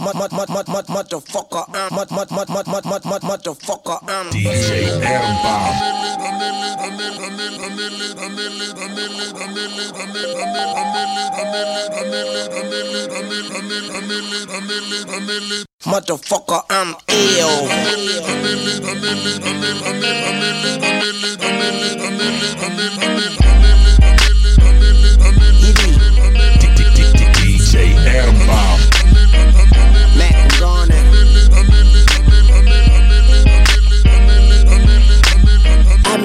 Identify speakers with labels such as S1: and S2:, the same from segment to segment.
S1: mud, mud, mud, mud, mud, motherfucker, uh, mud, mud, mud, mud, mud, mud, mud, motherfucker, um.
S2: DJ Adam Bomb.
S1: Motherfucker, I'm ill.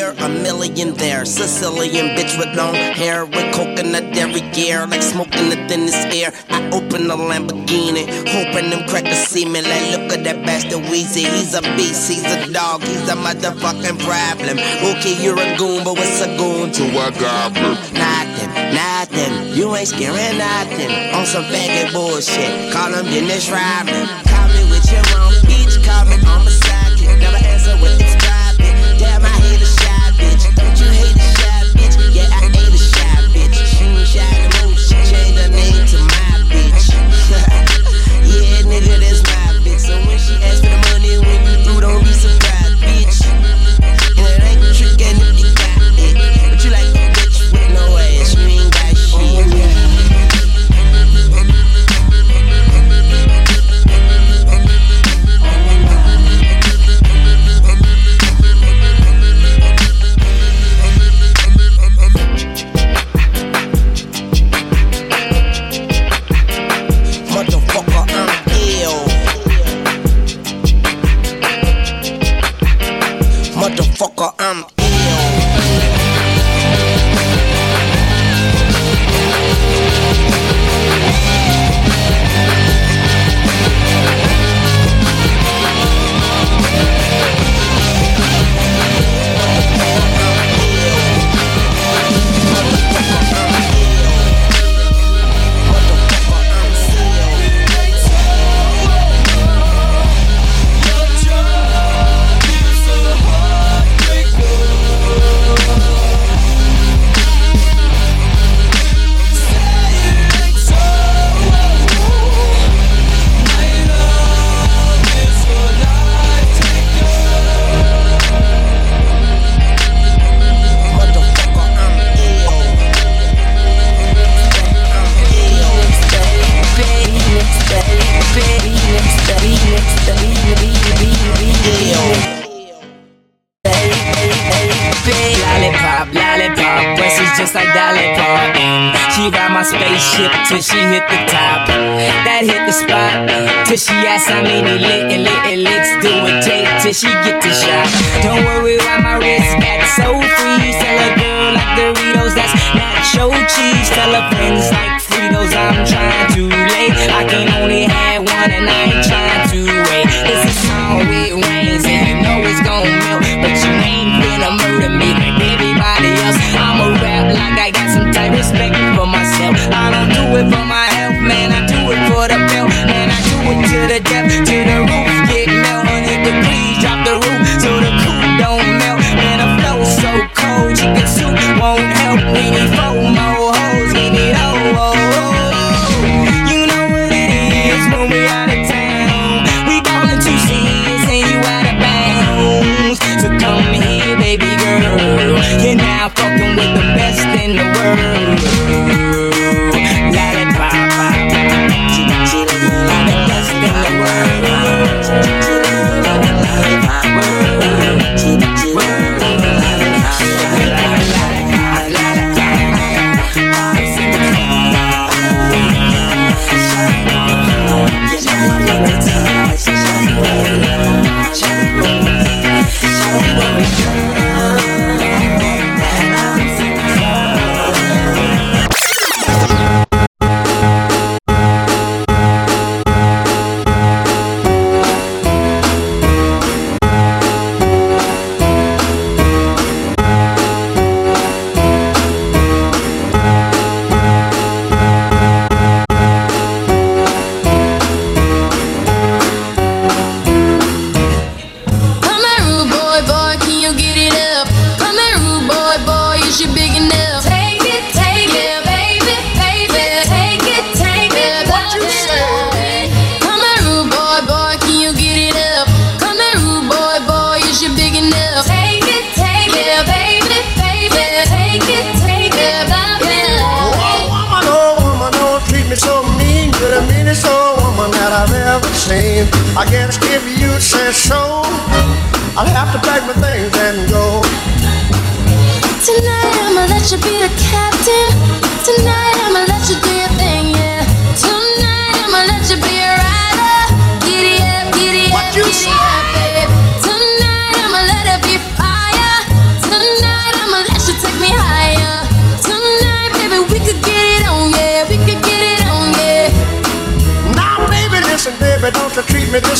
S1: here, a million there. Sicilian bitch with long hair, with coconut dairy gear, like smoking the thinnest air. I open the Lamborghini, hoping them crackers see me. Like, look at that bastard Weezy. He's a beast, he's a dog, he's a motherfucking problem. Okay, you're a goon, but what's a goon to a goblin? Nothing, nothing. You ain't scaring nothing. On some faggot bullshit. Call him Dennis Rodman. She asks
S3: how many lick and lick and licks do it take till she get the shot. Don't worry about my wrist, got so free. Tell a girl like Doritos, that's nacho cheese. Tell her friends like Fritos, I'm trying to lay. I can only have one and I ain't trying to wait. It's a song with wings and you know it's gon' melt, but you ain't finna murder me like everybody else. I'ma rap like I got some type respect for myself. I don't do it for my health, man. I it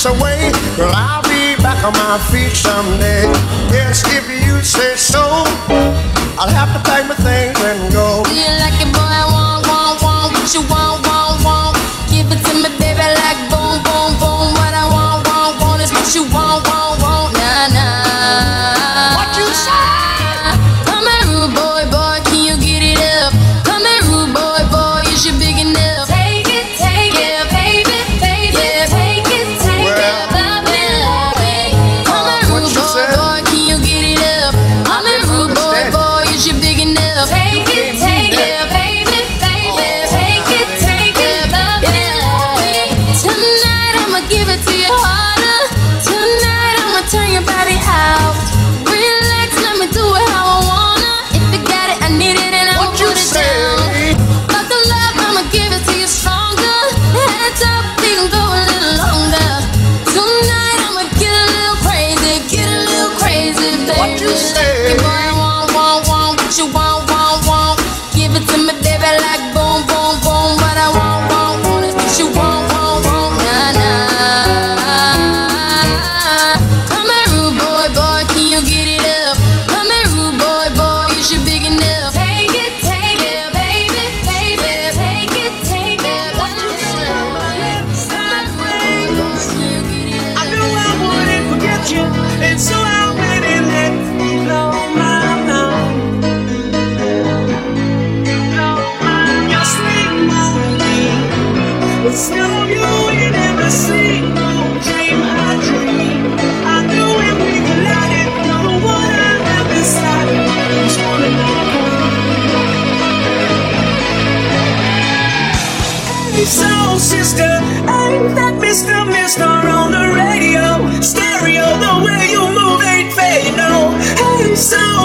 S4: this away, well, I'll be back on my feet someday. Yes, if you say so, I'll have to pack my things and go.
S5: Do you like it, boy? I want, want, want what you want, want, want. Give it to me.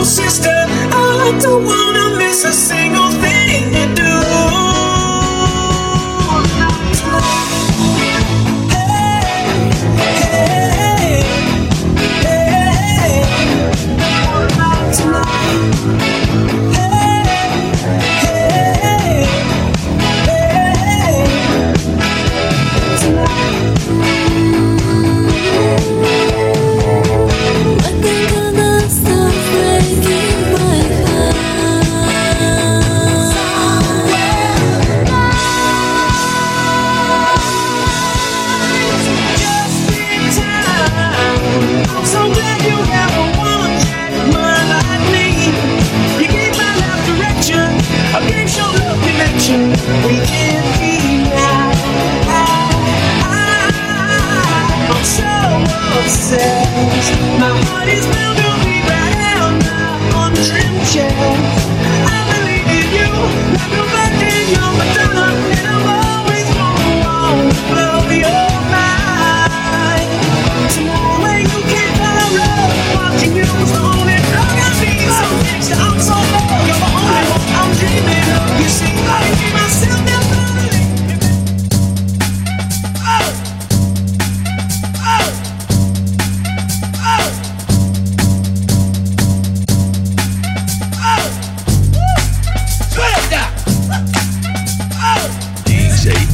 S6: sister. I don't wanna miss a single.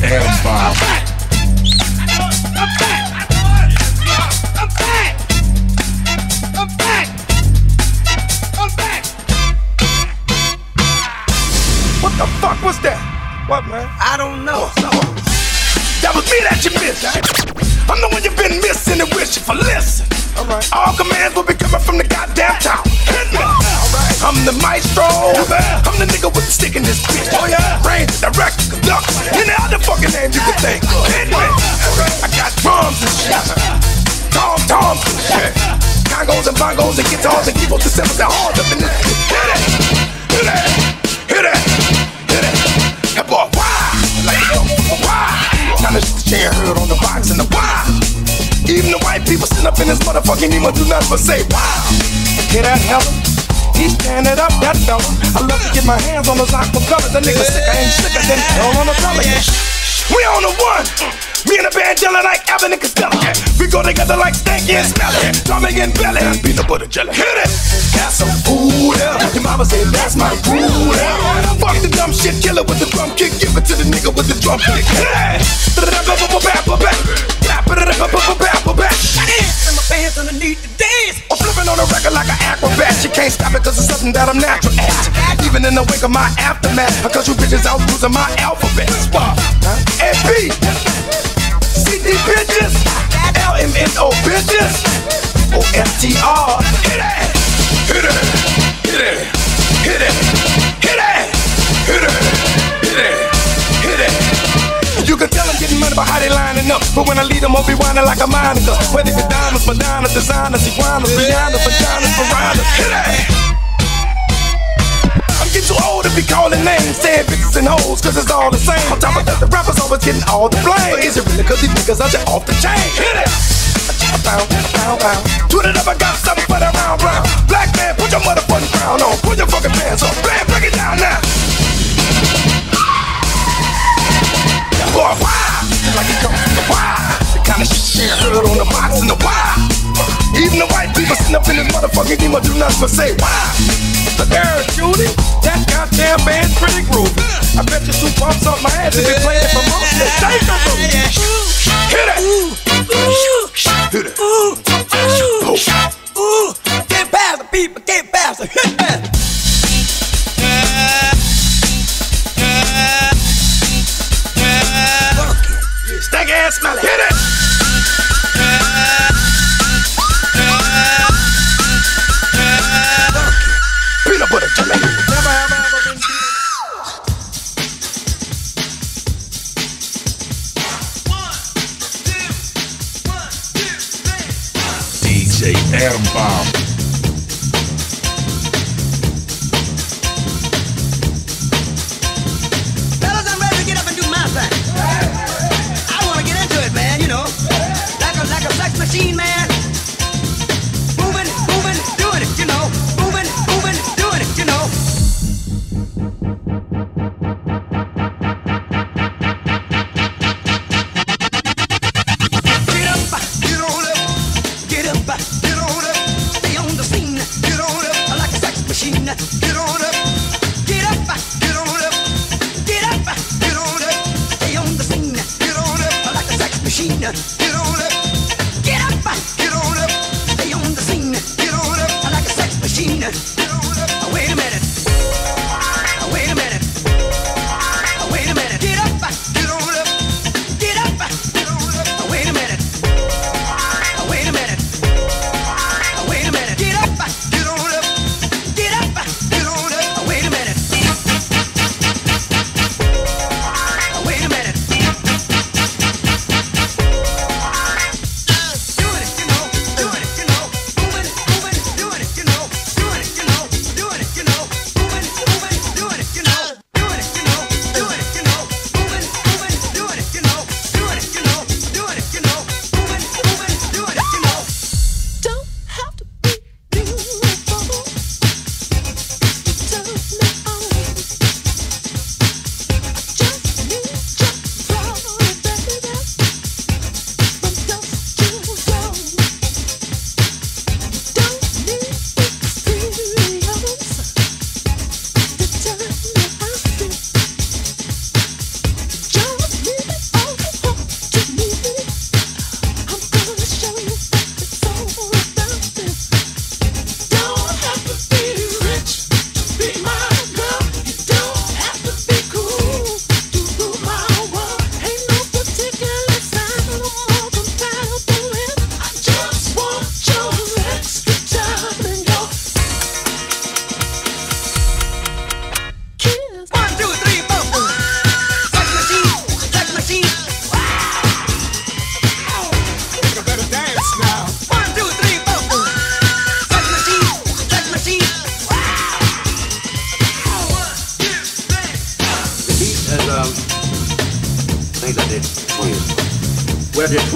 S2: Damn bomb.
S7: What the fuck was that? What man?
S4: I don't know.
S7: Oh, that was me that you missed. I'm the one you've been missing and wishing for. Listen.
S4: All
S7: commands will be I'm the maestro. Yeah, I'm the nigga with the stick in this bitch. Oh yeah, range, direct, conduct, any other fucking name you can think of. Anyway, I got drums and shit, tom toms and shit, congos and bongos and guitars and keyboards and cymbals and horns up in this bitch. Hit it, hit it, hit it, hit it. That boy, why? Like, why? Time to shit the chair heard on the box and the why. Even the white people sitting up in this motherfucking emo do nothing but say wow. Hear that, Helen? He's standing up, that fella. I love to get my hands on those aqua colors. That nigga sicker ain't slicker than hell on a belly. We on the one. Me and the band yelling like Abbott and Costello. We go together like Stanky and Smelly. Tommy and Belly. Peanut butter jelly. Hit it. Got some food there. Your mama said that's my food there. Fuck the dumb shit killer with the drum kick. Give it to the nigga with the drum kick. It.
S6: And
S7: can't stop it cause it's something that I'm natural at. Even in the wake of my aftermath. Because you bitches out losing my alphabet. Spot. Bitches. LMNO bitches. O-F-T-R. I lead them, I'll be whining like a Monica. Whether it's diamonds, Madonna, designers, iguanas, Rihanna, vaginas, piranhas. Hit it! I'm getting too old to be calling names, saying bitches and hoes, cause it's all the same. On top of that, the rappers always getting all the blame. But is it really cause these niggas are just off the chain? Hit it! Bow, bow, bow. Put it up, I got something for that round round. Black man, put your motherfucking crown on. Put your fucking pants on. Bam, break it down now. Boy, wow, like it comes from the wild. The kind of shit you heard on the box in the wild. Even the white people sitting up in this motherfucking game do nothing but say wow. Look there, Judy, that goddamn band's pretty groovy. I bet you two bumps off my ass if they play it for most. Take a look. Hit it. Ooh! Hit it. Oh.
S6: Ooh, get past the people, get past the
S7: smell it. hit it.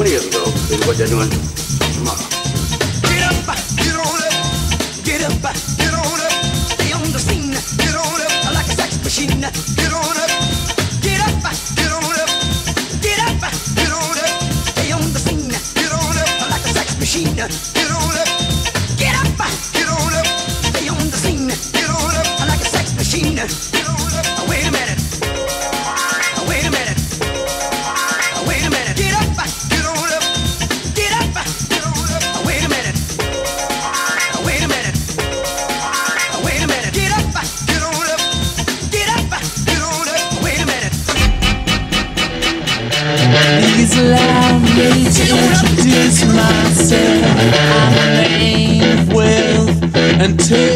S8: corriendo, el guayanón. introduce myself. I'm
S9: with until.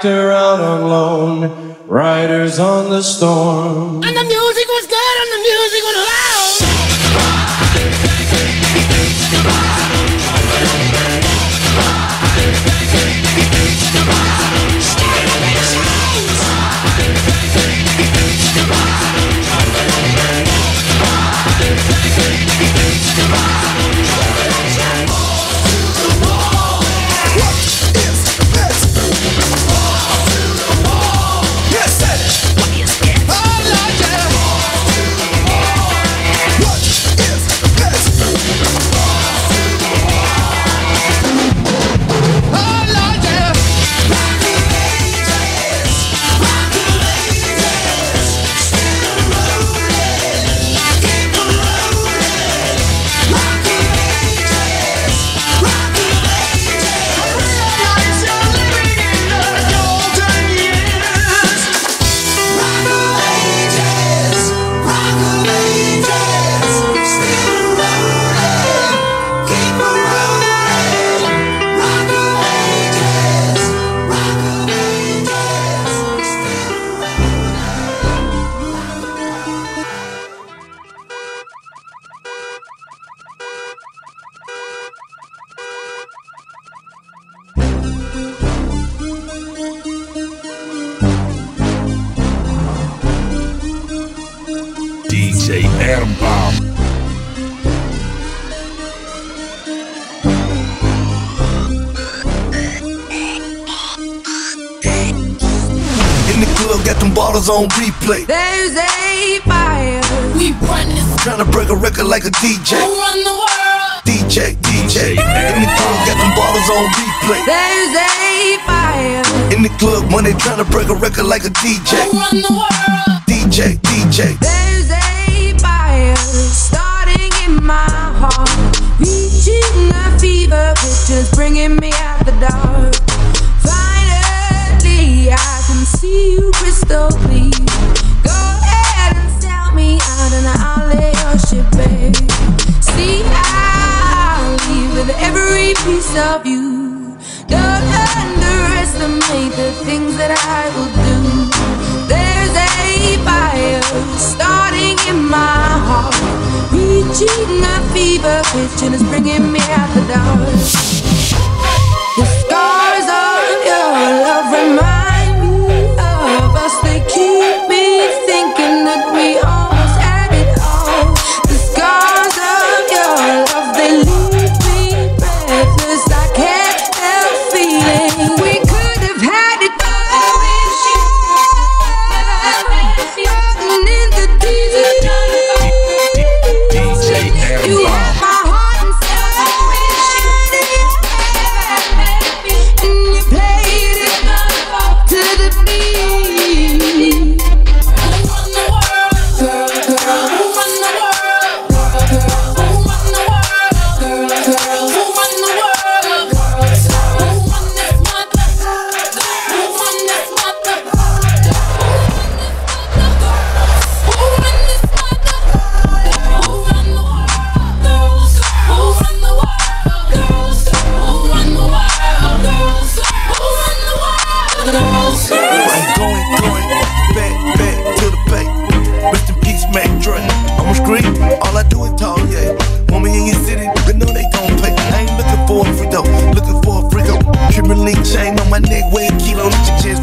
S9: actor out on loan, riders on the storm.
S2: Atom erm. bomb.
S10: In the club, got them bottles on replay.
S11: There's a fire.
S12: We run this,
S10: Trying to break a record like a DJ.
S12: who run the world?
S10: DJ, DJ. Erm. In the club, got them bottles on replay.
S11: There's a fire.
S10: In the club, money trying to break a record like a DJ.
S12: Who run the world?
S10: DJ, DJ.
S11: There's just bringing me out the dark. Finally, I can see you crystal clear. Go ahead and sell me out, and I'll lay your shit bare. See, I'll leave with every piece of you. Don't underestimate the things that I will do. Fever pitch, and it's bringing me out the dark. The scars of your love remind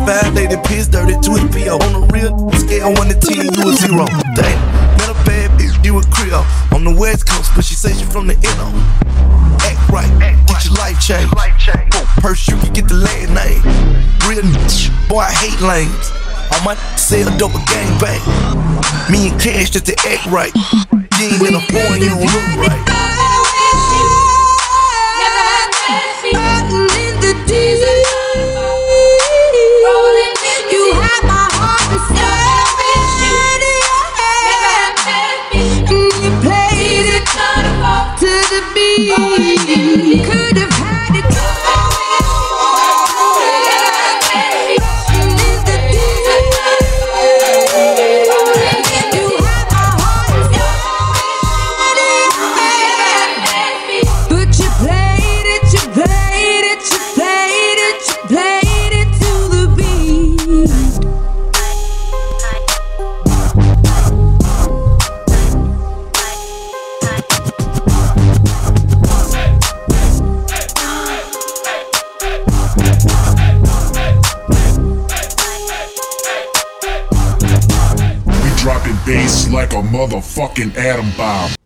S10: Chest violated, piss dirty to his PO. On the real scale, 1 to 10, you a zero. Damn, met a bad bitch, you a Creole. On the west coast, but she say she from the NO. Act right, get your life changed. Purse, you can get the last name. Real bitch, boy, I hate lanes. On my sell dope a gang bang. Me and cash just to act right. You ain't in a foreign, you don't look right.
S11: Floating in the desert. You could have
S2: Motherfucking atom bomb.